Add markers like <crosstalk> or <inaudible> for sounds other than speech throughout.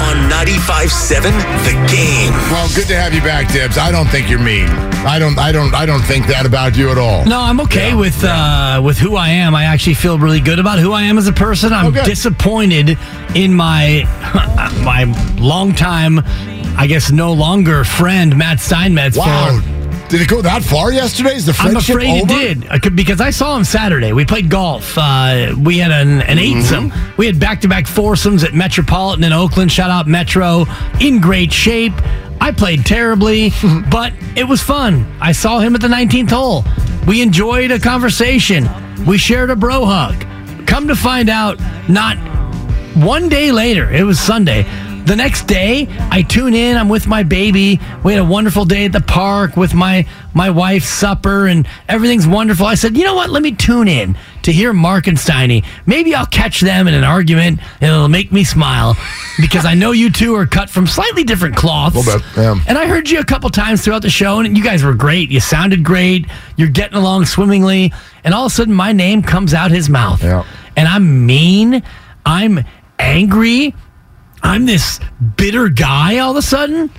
on 95.7 The Game. Well, good to have you back, Dibs. I don't think you're mean. I don't. I don't. I don't think that about you at all. No, I'm okay with uh, with who I am. I actually feel really good about who I am as a person. I'm Okay. disappointed in my <laughs> my longtime, I guess no longer friend Matt Steinmetz. Wow. For, Did it go that far yesterday? Is the friendship I'm afraid over? it did uh, because I saw him Saturday. We played golf. Uh, we had an, an eightsome. We had back to back foursomes at Metropolitan in Oakland. Shout out Metro. In great shape. I played terribly, <laughs> but it was fun. I saw him at the 19th hole. We enjoyed a conversation. We shared a bro hug. Come to find out, not one day later, it was Sunday. The next day, I tune in. I'm with my baby. We had a wonderful day at the park with my my wife's supper, and everything's wonderful. I said, you know what? Let me tune in to hear Mark and Steiny. Maybe I'll catch them in an argument, and it'll make me smile <laughs> because I know you two are cut from slightly different cloths. A Little bit, yeah. And I heard you a couple times throughout the show, and you guys were great. You sounded great. You're getting along swimmingly, and all of a sudden, my name comes out his mouth, Yeah. and I'm mean. I'm angry. I'm this bitter guy all of a sudden.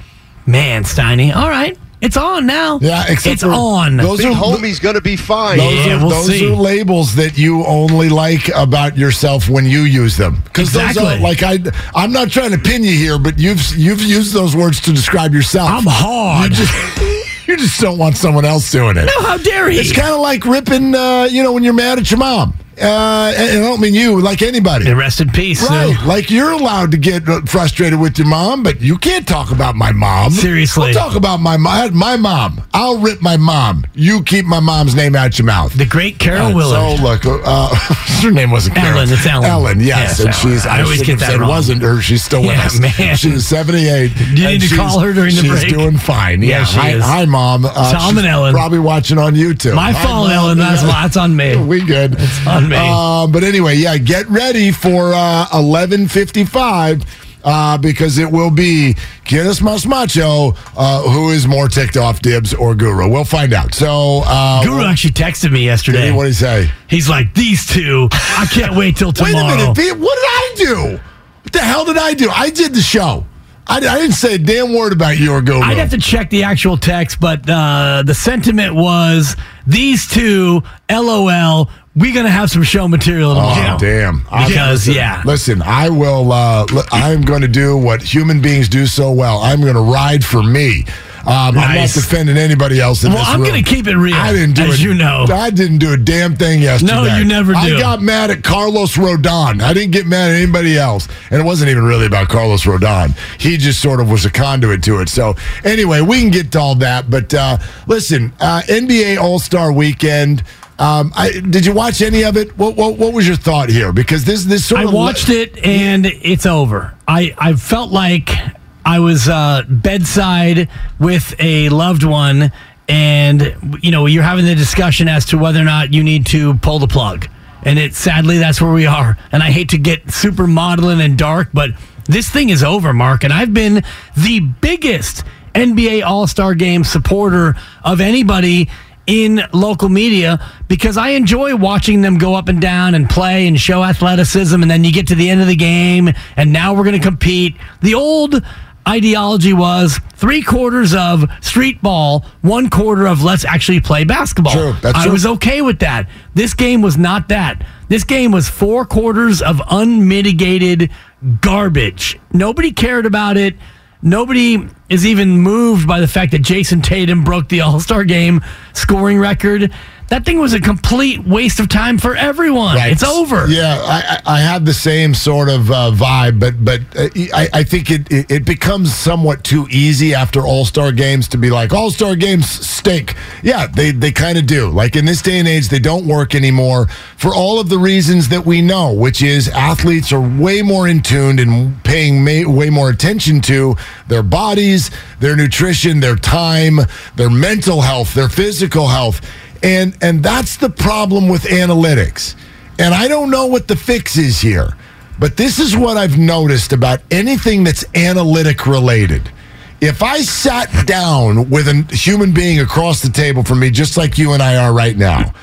Man, Steiny. All right. It's on now. Yeah, except it's for on. those Big are- homie's going to be fine. Those, Yeah, are, we'll those see. are labels that you only like about yourself when you use them. Because those Exactly. are like I, I'm not trying to pin you here, but you've you've used those words to describe yourself. I'm hard. You just, <laughs> you just don't want someone else doing it. no, how dare he? It's kind of like ripping, uh, you know, when you're mad at your mom. Uh, and I don't mean you, like anybody. And rest in peace. Right. Like you're allowed to get uh, frustrated with your mom, but you can't talk about my mom. Seriously. I'll talk about my mom. My mom. I'll rip my mom. You keep my mom's name out your mouth. The great Carol Willard. So look, uh, <laughs> her name wasn't Carol. Ellen, it's Ellen. Ellen, yes, Yes, and she's. I always should get that wrong. wasn't her. She's still with Yeah, us. man. She's seventy-eight. You need to call her during the she's break. She's doing fine. Yeah, Yeah, she hi, is. hi, mom. Uh, Tom and Ellen. probably watching on YouTube. My Hi, fault, Mom. Ellen. That's, <laughs> Yeah. that's on me. We good. It's on me. Uh, but anyway, yeah, get ready for uh, eleven fifty-five. Uh, because it will be Quien Es Mas Macho, uh, who is more ticked off, Dibs or Guru. We'll find out. So, uh, Guru actually texted me yesterday. what did he say? He's like, these two, I can't wait till tomorrow. <laughs> Wait a minute. What did I do? What the hell did I do? I did the show. I, I didn't say a damn word about you or Guru. I'd have to check the actual text, but uh, the sentiment was these two, LOL, we're going to have some show material Oh, tomorrow. damn. Because, listen, yeah. Listen, I will, uh, li- I'm going to do what human beings do so well. I'm going to ride for me. Um, I'm not defending anybody else in Well, this I'm room. gonna keep it real, I didn't do as it. you know. I didn't do a damn thing yesterday. No, you never did. I got mad at Carlos Rodon. I didn't get mad at anybody else, and it wasn't even really about Carlos Rodon. He just sort of was a conduit to it. So anyway, we can get to all that. But uh, listen, uh, NBA All Star Weekend. Um, I, did you watch any of it? What, what, what was your thought here? Because this this sort of I of watched it and it's over. I, I felt like I was uh, bedside with a loved one, and you know you're having the discussion as to whether or not you need to pull the plug. And it sadly that's where we are. And I hate to get super maudlin and dark, but this thing is over, Mark. And I've been the biggest NBA All Star Game supporter of anybody in local media because I enjoy watching them go up and down and play and show athleticism. And then you get to the end of the game, and now we're going to compete. The old ideology was three quarters of street ball, one quarter of let's actually play basketball. True, I true. was okay with that. This game was not that. This game was four quarters of unmitigated garbage. Nobody cared about it. Nobody is even moved by the fact that Jayson Tatum broke the All Star game scoring record. That thing was a complete waste of time for everyone. Right. It's over. Yeah, I, I have the same sort of uh, vibe, but but uh, I, I think it, it it becomes somewhat too easy after All Star games to be like All Star games stink. Yeah, they they kind of do. Like in this day and age, they don't work anymore for all of the reasons that we know, which is athletes are way more in tuned and paying may, way more attention to their bodies their nutrition, their time, their mental health, their physical health. And and that's the problem with analytics. And I don't know what the fix is here. But this is what I've noticed about anything that's analytic related. If I sat down with a human being across the table from me, just like you and I are right now,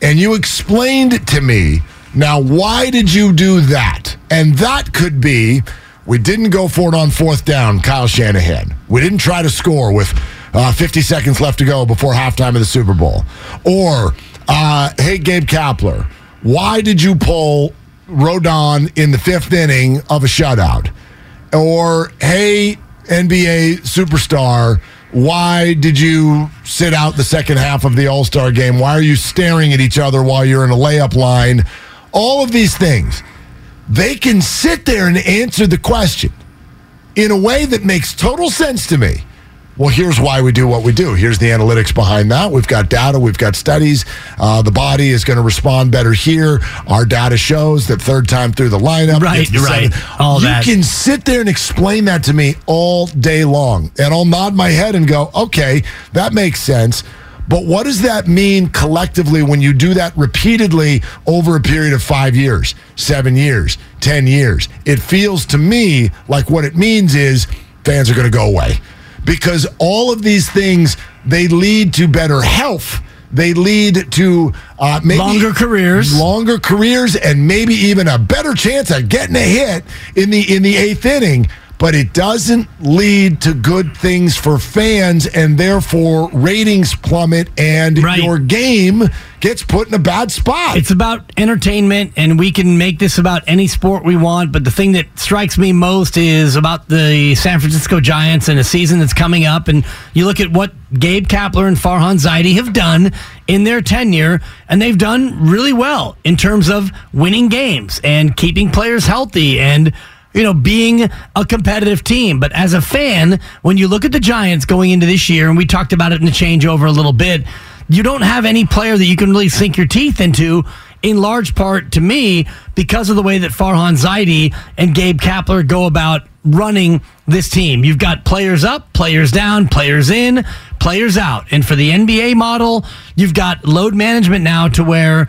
and you explained to me, now, why did you do that? And that could be we didn't go for it on fourth down, Kyle Shanahan. We didn't try to score with uh, 50 seconds left to go before halftime of the Super Bowl. Or, uh, hey, Gabe Kapler, why did you pull Rodon in the fifth inning of a shutout? Or, hey, NBA superstar, why did you sit out the second half of the All Star game? Why are you staring at each other while you're in a layup line? All of these things. They can sit there and answer the question in a way that makes total sense to me. Well, here's why we do what we do. Here's the analytics behind that. We've got data, we've got studies. Uh, the body is going to respond better here. Our data shows that third time through the lineup, Right, right. seven. All you that. can sit there and explain that to me all day long, and I'll nod my head and go, "Okay, that makes sense." But what does that mean collectively when you do that repeatedly over a period of five years, seven years, 10 years? It feels to me like what it means is fans are going to go away because all of these things, they lead to better health. They lead to uh, maybe Longer careers. longer careers, and maybe even a better chance of getting a hit in the in the eighth inning. But it doesn't lead to good things for fans, and therefore ratings plummet, and Right. your game gets put in a bad spot. It's about entertainment, and we can make this about any sport we want. But the thing that strikes me most is about the San Francisco Giants and a season that's coming up. And you look at what Gabe Kapler and Farhan Zaidi have done in their tenure, and they've done really well in terms of winning games and keeping players healthy and you know, being a competitive team. But as a fan, when you look at the Giants going into this year, and we talked about it in the changeover a little bit, you don't have any player that you can really sink your teeth into. In large part, to me, because of the way that Farhan Zaidi and Gabe Kapler go about running this team. You've got players up, players down, players in, players out. And for the NBA model, you've got load management now to where,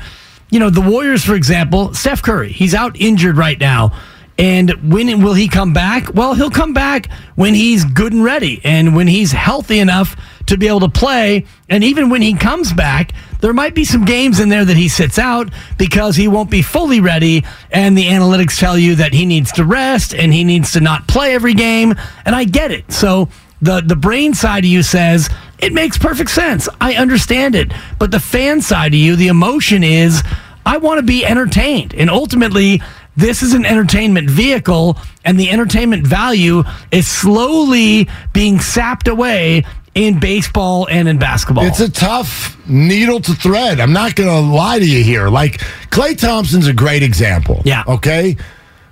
you know, the Warriors, for example, Steph Curry, he's out injured right now. And when will he come back? Well, he'll come back when he's good and ready and when he's healthy enough to be able to play. And even when he comes back, there might be some games in there that he sits out because he won't be fully ready. And the analytics tell you that he needs to rest and he needs to not play every game. And I get it. So the, the brain side of you says, it makes perfect sense. I understand it. But the fan side of you, the emotion is, I want to be entertained. And ultimately, this is an entertainment vehicle, and the entertainment value is slowly being sapped away in baseball and in basketball. It's a tough needle to thread. I'm not going to lie to you here. Like Klay Thompson's a great example. Yeah. Okay.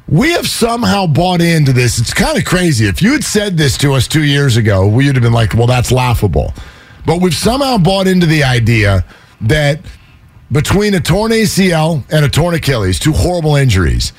We have somehow bought into this. It's kind of crazy. If you had said this to us two years ago, we would have been like, well, that's laughable. But we've somehow bought into the idea that between a torn ACL and a torn Achilles, two horrible injuries,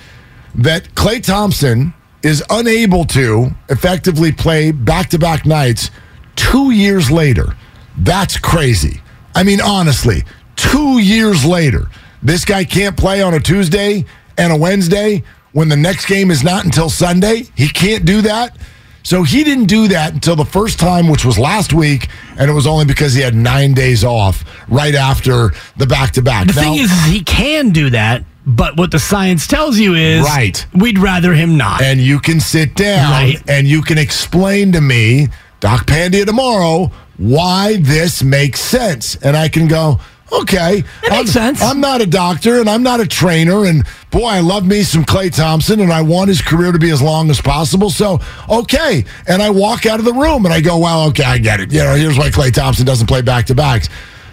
that Klay Thompson is unable to effectively play back to back nights two years later. That's crazy. I mean, honestly, two years later, this guy can't play on a Tuesday and a Wednesday when the next game is not until Sunday. He can't do that. So he didn't do that until the first time, which was last week, and it was only because he had nine days off right after the back to back. the thing is, is, he can do that, but what the science tells you is Right. we'd rather him not. and you can sit down Right. and you can explain to me, Doc Pandia tomorrow, why this makes sense. And I can go, okay. It makes I'm, sense. I'm not a doctor and I'm not a trainer. And boy, I love me some Klay Thompson and I want his career to be as long as possible. So, okay. And I walk out of the room and I go, well, okay, I get it. You know, here's why Klay Thompson doesn't play back to backs.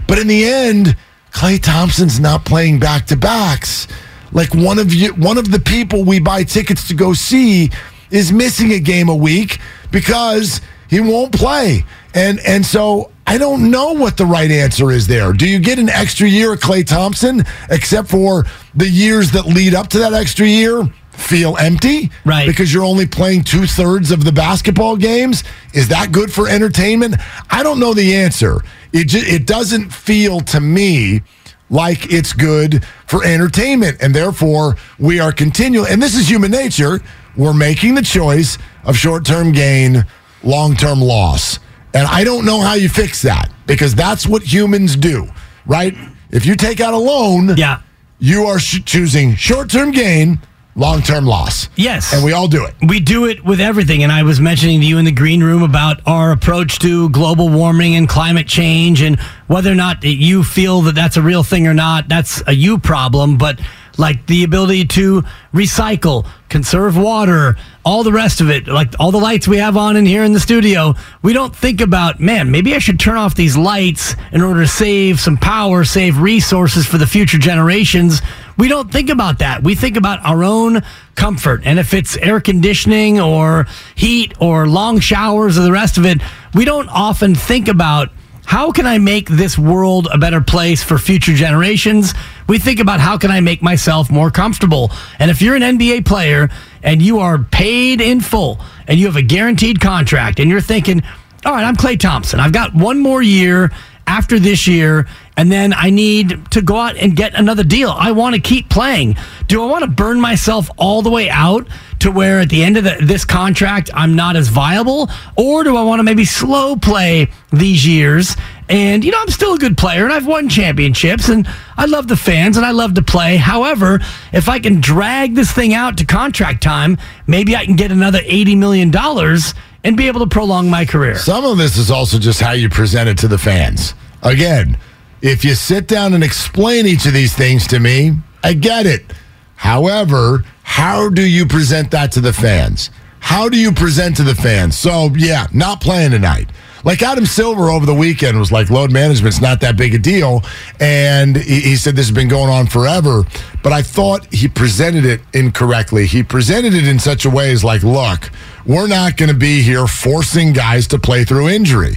But in the end, Klay Thompson's not playing back to backs. Like one of you, one of the people we buy tickets to go see is missing a game a week because he won't play. And and so I don't know what the right answer is there. Do you get an extra year of Klay Thompson, except for the years that lead up to that extra year? feel empty? Right. Because you're only playing two thirds of the basketball games? Is that good for entertainment? I don't know the answer. It, it doesn't feel to me like it's good for entertainment. And therefore, we are continuing. And this is human nature. We're making the choice of short term gain, long term loss. And I don't know how you fix that because that's what humans do, right? If you take out a loan, Yeah. you are sh- choosing short term gain, long term loss. Yes. And we all do it. We do it with everything. And I was mentioning to you in the green room about our approach to global warming and climate change and whether or not you feel that that's a real thing or not. That's a you problem. But like the ability to recycle, conserve water, all the rest of it, like all the lights we have on in here in the studio, we don't think about, man, maybe I should turn off these lights in order to save some power, save resources for the future generations. We don't think about that. We think about our own comfort. And if it's air conditioning or heat or long showers or the rest of it, we don't often think about how can I make this world a better place for future generations? We think about how can I make myself more comfortable. And if you're an NBA player and you are paid in full and you have a guaranteed contract and you're thinking, all right, I'm Klay Thompson. I've got one more year after this year, and then I need to go out and get another deal. I want to keep playing. Do I want to burn myself all the way out to where at the end of the, this contract I'm not as viable, or do I want to maybe slow play these years? And you know, I'm still a good player, and I've won championships, and I love the fans, and I love to play. However, if I can drag this thing out to contract time, maybe I can get another eighty million dollars and be able to prolong my career. Some of this is also just how you present it to the fans. Again, if you sit down and explain each of these things to me, I get it. However, how do you present that to the fans? How do you present to the fans? So, yeah, not playing tonight. Like Adam Silver over the weekend was like, load management's not that big a deal. And he, he said this has been going on forever. But I thought he presented it incorrectly. He presented it in such a way as like, look, we're not going to be here forcing guys to play through injury.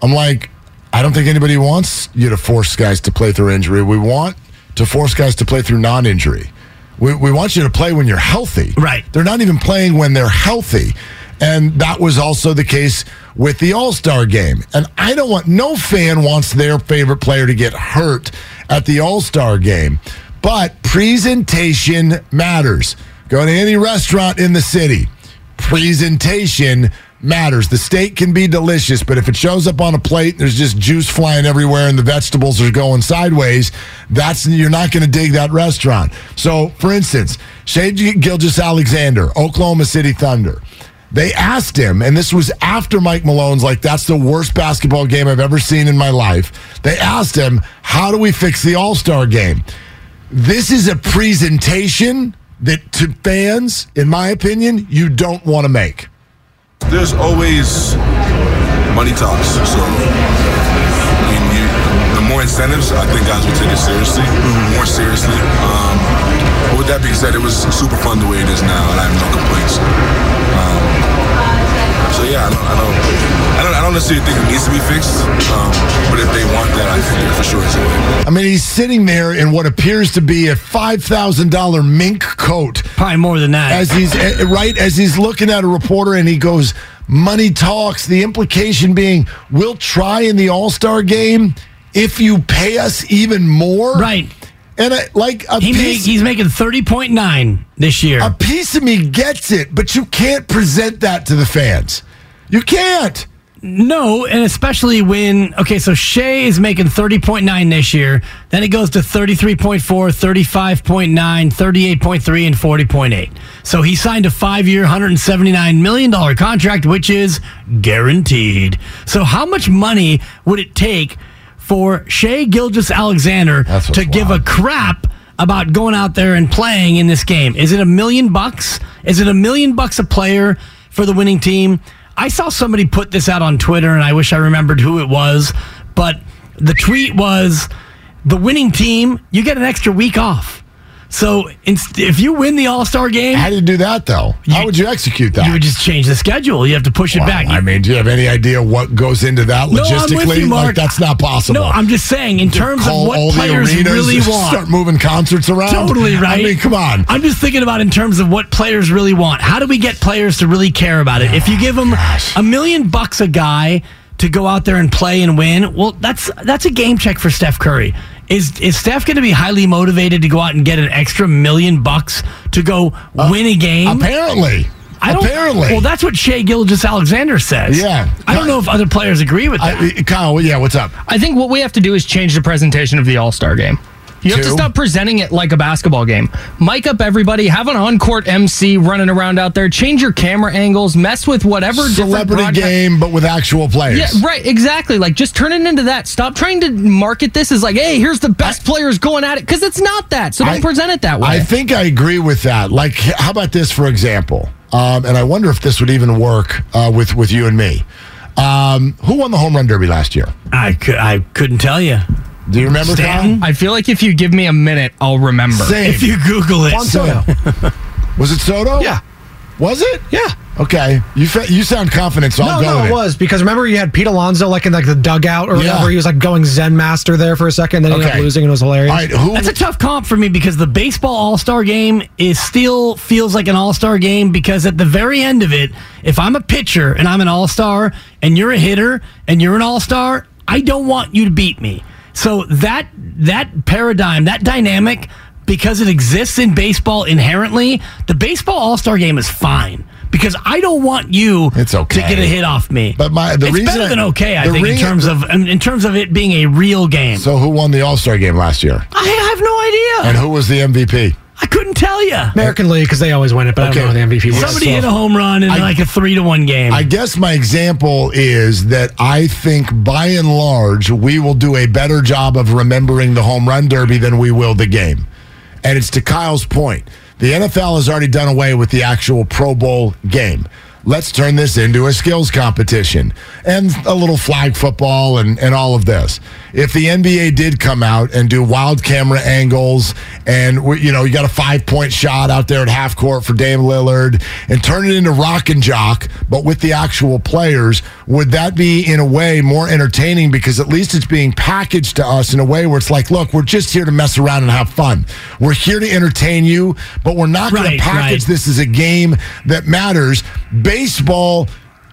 I'm like, I don't think anybody wants you to force guys to play through injury. We want to force guys to play through non injury. We, we want you to play when you're healthy. Right. They're not even playing when they're healthy. And that was also the case with the All Star game. And I don't want, no fan wants their favorite player to get hurt at the All Star game. But presentation matters. Go to any restaurant in the city, presentation matters. The steak can be delicious, but if it shows up on a plate, there's just juice flying everywhere and the vegetables are going sideways, that's you're not going to dig that restaurant. So, for instance, Shai Gilgeous-Alexander, Oklahoma City Thunder. They asked him, and this was after Mike Malone's like, that's the worst basketball game I've ever seen in my life. They asked him, how do we fix the All Star game? This is a presentation that to fans, in my opinion, you don't want to make. There's always money talks. So, I mean, you, the more incentives, I think guys will take it seriously, more seriously. Um, but with that being said, it was super fun the way it is now, and I have no complaints. Um, so yeah, I don't, I don't, I don't, I don't necessarily think it needs to be fixed. Um, but if they want that, I think for sure it's a way. I mean, he's sitting there in what appears to be a five thousand dollar mink coat Probably more than that. as he's eh, right as he's looking at a reporter, and he goes, "Money talks." The implication being, we'll try in the All Star game if you pay us even more, right. And I, like a He make, piece, he's making 30.9 this year. a piece of me gets it, but you can't present that to the fans. You can't. No, and especially when okay, so Shai is making 30.9 this year, then it goes to 33.4, 35.9, 38.3 and 40.8. So he signed a 5-year, 179 million dollar contract which is guaranteed. So how much money would it take for Shai Gilgeous-Alexander to give a crap about going out there and playing in this game? Is it a million bucks? Is it a million bucks a player for the winning team? I saw somebody put this out on Twitter and I wish I remembered who it was, but the tweet was the winning team, you get an extra week off. So if you win the All Star game, How do you do that though? How would you execute that? you would just change the schedule. You have to push it Wow, back. I mean, do you have any idea what goes into that No, I'm with logistically? you, Mark. Like that's not possible. no, I'm just saying in terms of what all the players really want. Start moving concerts around. Totally right. I mean, come on. I'm just thinking about in terms of what players really want. How do we get players to really care about it? If you give them gosh. a million bucks a guy to go out there and play and win, well, that's that's a game check for Steph Curry. Is is Steph going to be highly motivated to go out and get an extra million bucks to go uh, win a game? Apparently. I don't, Apparently. Well, that's what Shai Gilgeous-Alexander says. Yeah. I don't know if other players agree with that. I, Kyle, yeah, what's up? I think what we have to do is change the presentation of the All Star game. You have to stop presenting it like a basketball game. Mic up everybody, have an on court MC running around out there, change your camera angles, mess with whatever Celebrity broadcast- game, but with actual players. Yeah, right, exactly. Like just turn it into that. Stop trying to market this as like, hey, here's the best players going at it because it's not that. So don't I- present it that way. I think I agree with that. Like, how about this, for example? Um, and I wonder if this would even work uh, with with you and me. Um, who won the home run derby last year? I, could, I couldn't tell you. Do you remember? Stanton? I feel like if you give me a minute, I'll remember. Same. If you Google it. Juan Soto. was it Soto? Yeah. Was it? Yeah. Okay. You fe- you sound confident, so I'll No, go no, with it was because remember you had Pete Alonso like in like the dugout or Yeah. whatever. He was like going Zen master there for a second, then he ended Okay. up losing and it was hilarious. All right. Who? That's a tough comp for me because the baseball All Star game is still feels like an All Star game because at the very end of it, if I'm a pitcher and I'm an All Star and you're a hitter and you're an All Star, I don't want you to beat me. So that that paradigm, that dynamic, because it exists in baseball inherently, the baseball All Star game is fine. Because I don't want you It's okay. to get a hit off me. But my- the it's reason better than okay, I think, in terms of in terms of it being a real game. so who won the All Star game last year? I have no idea. And who was the MVP? I couldn't tell you. American League because they always win it, but Okay. I don't know who the MVP was. Somebody So- hit a home run in I- like a three to one game. I guess my example is that I think by and large, we will do a better job of remembering the home run derby than we will the game. And it's to Kyle's point. The NFL has already done away with the actual Pro Bowl game. Let's turn this into a skills competition and a little flag football and, and all of this. If the NBA did come out and do wild camera angles and, we- you know, you got a five point shot out there at half court for Dame Lillard and turn it into rock and jock, but with the actual players, would that be in a way more entertaining because at least it's being packaged to us in a way where it's like, look, we're just here to mess around and have fun. We're here to entertain you, but we're not going to package right. this as a game that matters. Baseball,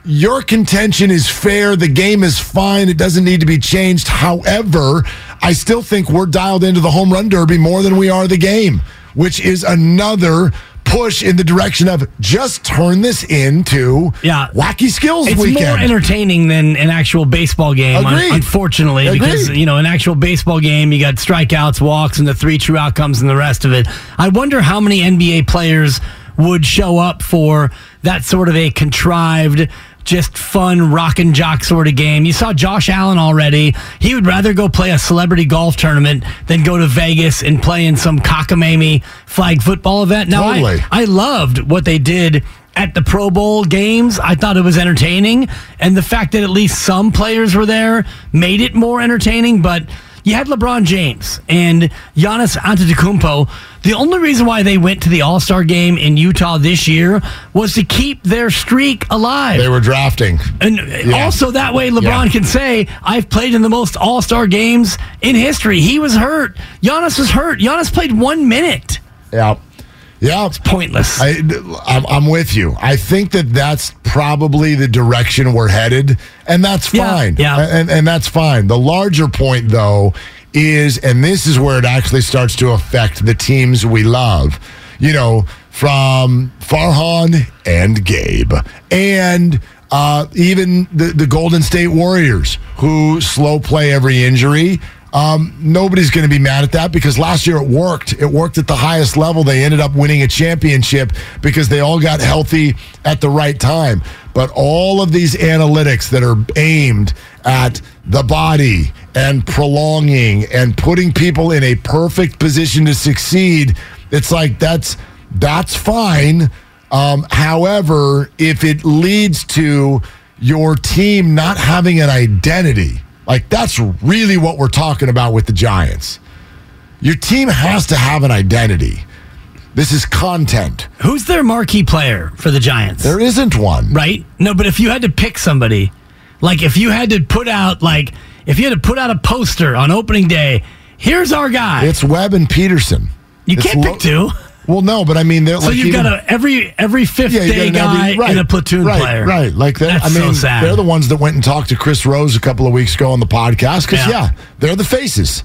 your contention is fair. The game is fine. It doesn't need to be changed. However, I still think we're dialed into the home run derby more than we are the game, which is another push in the direction of just turn this into Yeah. wacky skills it's weekend. more entertaining than an actual baseball game, un- Agreed. unfortunately, because you know an actual baseball game, you got strikeouts, walks, and the three true outcomes, and the rest of it. I wonder how many NBA players would show up for that sort of a contrived. Just fun rock and jock sort of game. You saw Josh Allen already. He would rather go play a celebrity golf tournament than go to Vegas and play in some cockamamie flag football event. Now, I- I loved what they did at the Pro Bowl games. I thought it was entertaining. And the fact that at least some players were there made it more entertaining. But you had LeBron James and Giannis Antetokounmpo. The only reason why they went to the All Star game in Utah this year was to keep their streak alive. they were drafting. And Yeah. also that way LeBron Yeah. can say, I've played in the most all-star games in history. He was hurt. Giannis was hurt. Giannis played one minute. Yeah. Yeah. It's pointless. I, I'm, I'm with you. I think that that's probably the direction we're headed, and that's Yeah, fine. yeah. And, and that's fine. The larger point, though, is, and this is where it actually starts to affect the teams we love, you know, from Farhan and Gabe, and uh, even the, the Golden State Warriors, who slow play every injury. Um, nobody's going to be mad at that because last year it worked. It worked at the highest level. They ended up winning a championship because they all got healthy at the right time. But all of these analytics that are aimed at the body and prolonging and putting people in a perfect position to succeed, it's like that's that's fine. Um, however, if it leads to your team not having an identity, like that's really what we're talking about with the Giants. Your team has to have an identity. This is content. Who's their marquee player for the Giants? There isn't one. right? No, but if you had to pick somebody, like if you had to put out like if you had to put out a poster on opening day, here's our guy. It's Webb and Pederson. you It's can't lo- pick two. Well, no, but I mean, they're So like you've even- got a every every fifth Yeah, day guy every- right, and a platoon right, player. Right, like that. That's I mean, so sad. they're the ones that went and talked to Chris Rose a couple of weeks ago on the podcast because Yeah. yeah. they're the faces,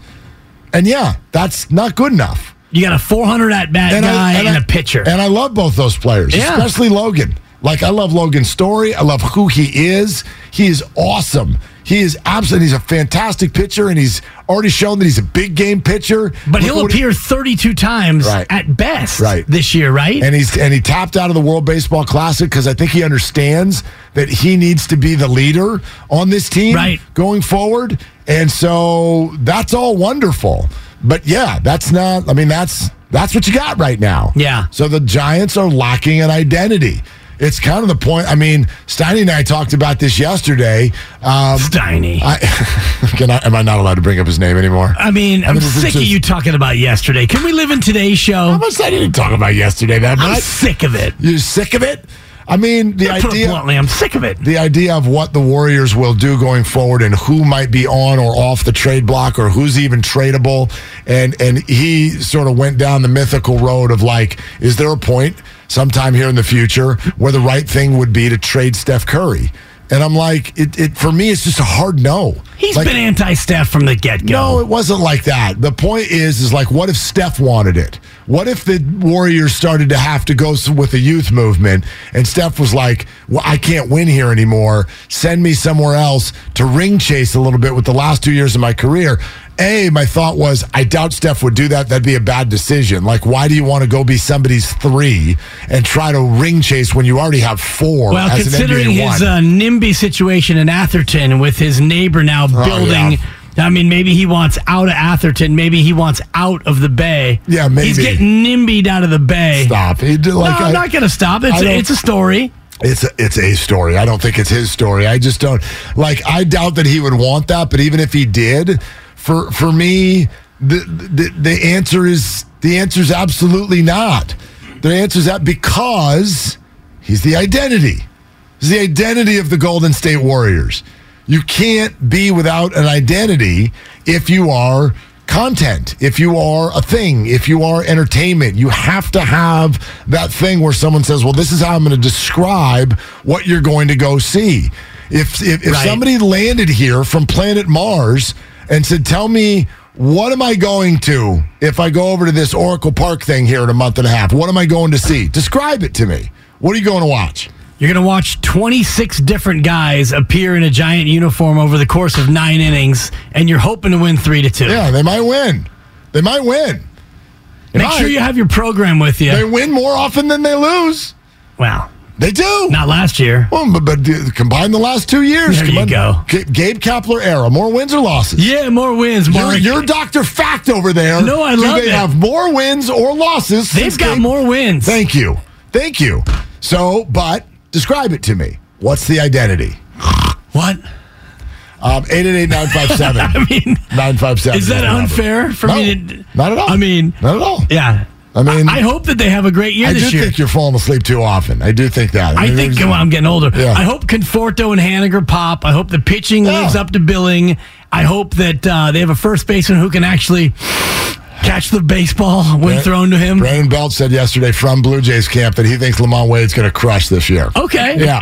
and yeah, that's not good enough. You got a 400 at bat guy and, I- a pitcher. and I love both those players, Yeah. especially Logan. Like I love Logan's story. I love who he is. He is awesome. He is absolutely. He's a fantastic pitcher, and he's already shown that he's a big game pitcher. but Look he'll what he- appear 32 times Right. at best Right. this year, right? and he's and he tapped out of the World Baseball Classic because I think he understands that he needs to be the leader on this team Right. going forward, and so that's all wonderful. But yeah, that's not. I mean, that's that's what you got right now. Yeah. So the Giants are lacking an identity. It's kind of the point. I mean, Steiny and I talked about this yesterday. Um, Steiny. I, <laughs> can I, am I not allowed to bring up his name anymore? I mean, I'm is sick of you talking about yesterday. Can we live in today's show? How much I didn't talk about yesterday that much? I'm sick of it. You're sick of it? I mean, the To put it idea bluntly, I'm sick of it. the idea of what the Warriors will do going forward and who might be on or off the trade block or who's even tradable. And and he sort of went down the mythical road of like, is there a point sometime here in the future where the right thing would be to trade Steph Curry? And I'm like, it, it for me, it's just a hard no. He's Like, been anti-Steph from the get-go. no, it wasn't like that. The point is, is like, what if Steph wanted it? What if the Warriors started to have to go with the youth movement, and Steph was like, "Well, I can't win here anymore. Send me somewhere else to ring chase a little bit with the last two years of my career." A, my thought was, I doubt Steph would do that. That'd be a bad decision. Like, why do you want to go be somebody's three and try to ring chase when you already have four? Well, as an considering his uh, NIMBY situation in Atherton with his neighbor now building. Oh, yeah. I mean, maybe he wants out of Atherton. Maybe he wants out of the Bay. Yeah, maybe. He's getting NIMBY'd out of the Bay. Stop. He did, like, no, I'm I- not going to stop. It's a, it's a story. It's a, it's a story. I don't think it's his story. I just don't like. I doubt that he would want that. But even if he did, for for me, the the, the answer is the answer is absolutely not. The answer is that because he's the identity. He's the identity of the Golden State Warriors. You can't be without an identity if you are content, if you are a thing, if you are entertainment. You have to have that thing where someone says, "Well, this is how I'm going to describe what you're going to go see." If if, if Right. somebody landed here from planet Mars and said, "Tell me what am I going to if I go over to this Oracle Park thing here in a month and a half? What am I going to see? Describe it to me. What are you going to watch?" You're going to watch 26 different guys appear in a giant uniform over the course of nine innings, and you're hoping to win three to two. Yeah, they might win. They might win. Make sure you have your program with you. They win more often than they lose. well, They do. not last year. Well, but, but combine the last two years. There you go. G- Gabe Kapler era. More wins or losses? Yeah, more wins, You're, you're Dr. Fact over there. No, I do love they it. have more wins or losses? They've got Gabe- more wins. Thank you. Thank you. So, but describe it to me. What's the identity? what? Um, 888-957. <laughs> I mean, 957. is that unfair for No, me to? not at all. I mean, Not at all. yeah. I mean, I hope that they have a great year I this do year. think you're falling asleep too often. I do think that. I mean, think there's- well, I'm getting older. Yeah. I hope Conforto and Haniger pop. I hope the pitching Yeah. lives up to billing. I hope that uh, they have a first baseman who can actually catch the baseball when Brand- thrown to him. Brandon Belt said yesterday from Blue Jays camp that he thinks LaMonte Wade's going to crush this year. Okay. Yeah.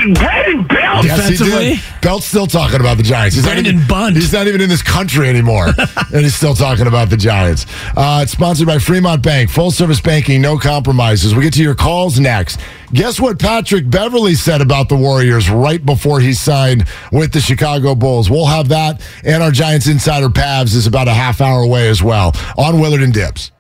Yes, he Defensively. did. Belt's still talking about the Giants. He's Brandon not even, Bunt. He's not even in this country anymore, <laughs> and he's still talking about the Giants. Uh, it's sponsored by Fremont Bank, full service banking, no compromises. We get to your calls next. Guess what Patrick Beverley said about the Warriors right before he signed with the Chicago Bulls? We'll have that, and our Giants insider Pavs is about a half hour away as well on Willard and Dibs.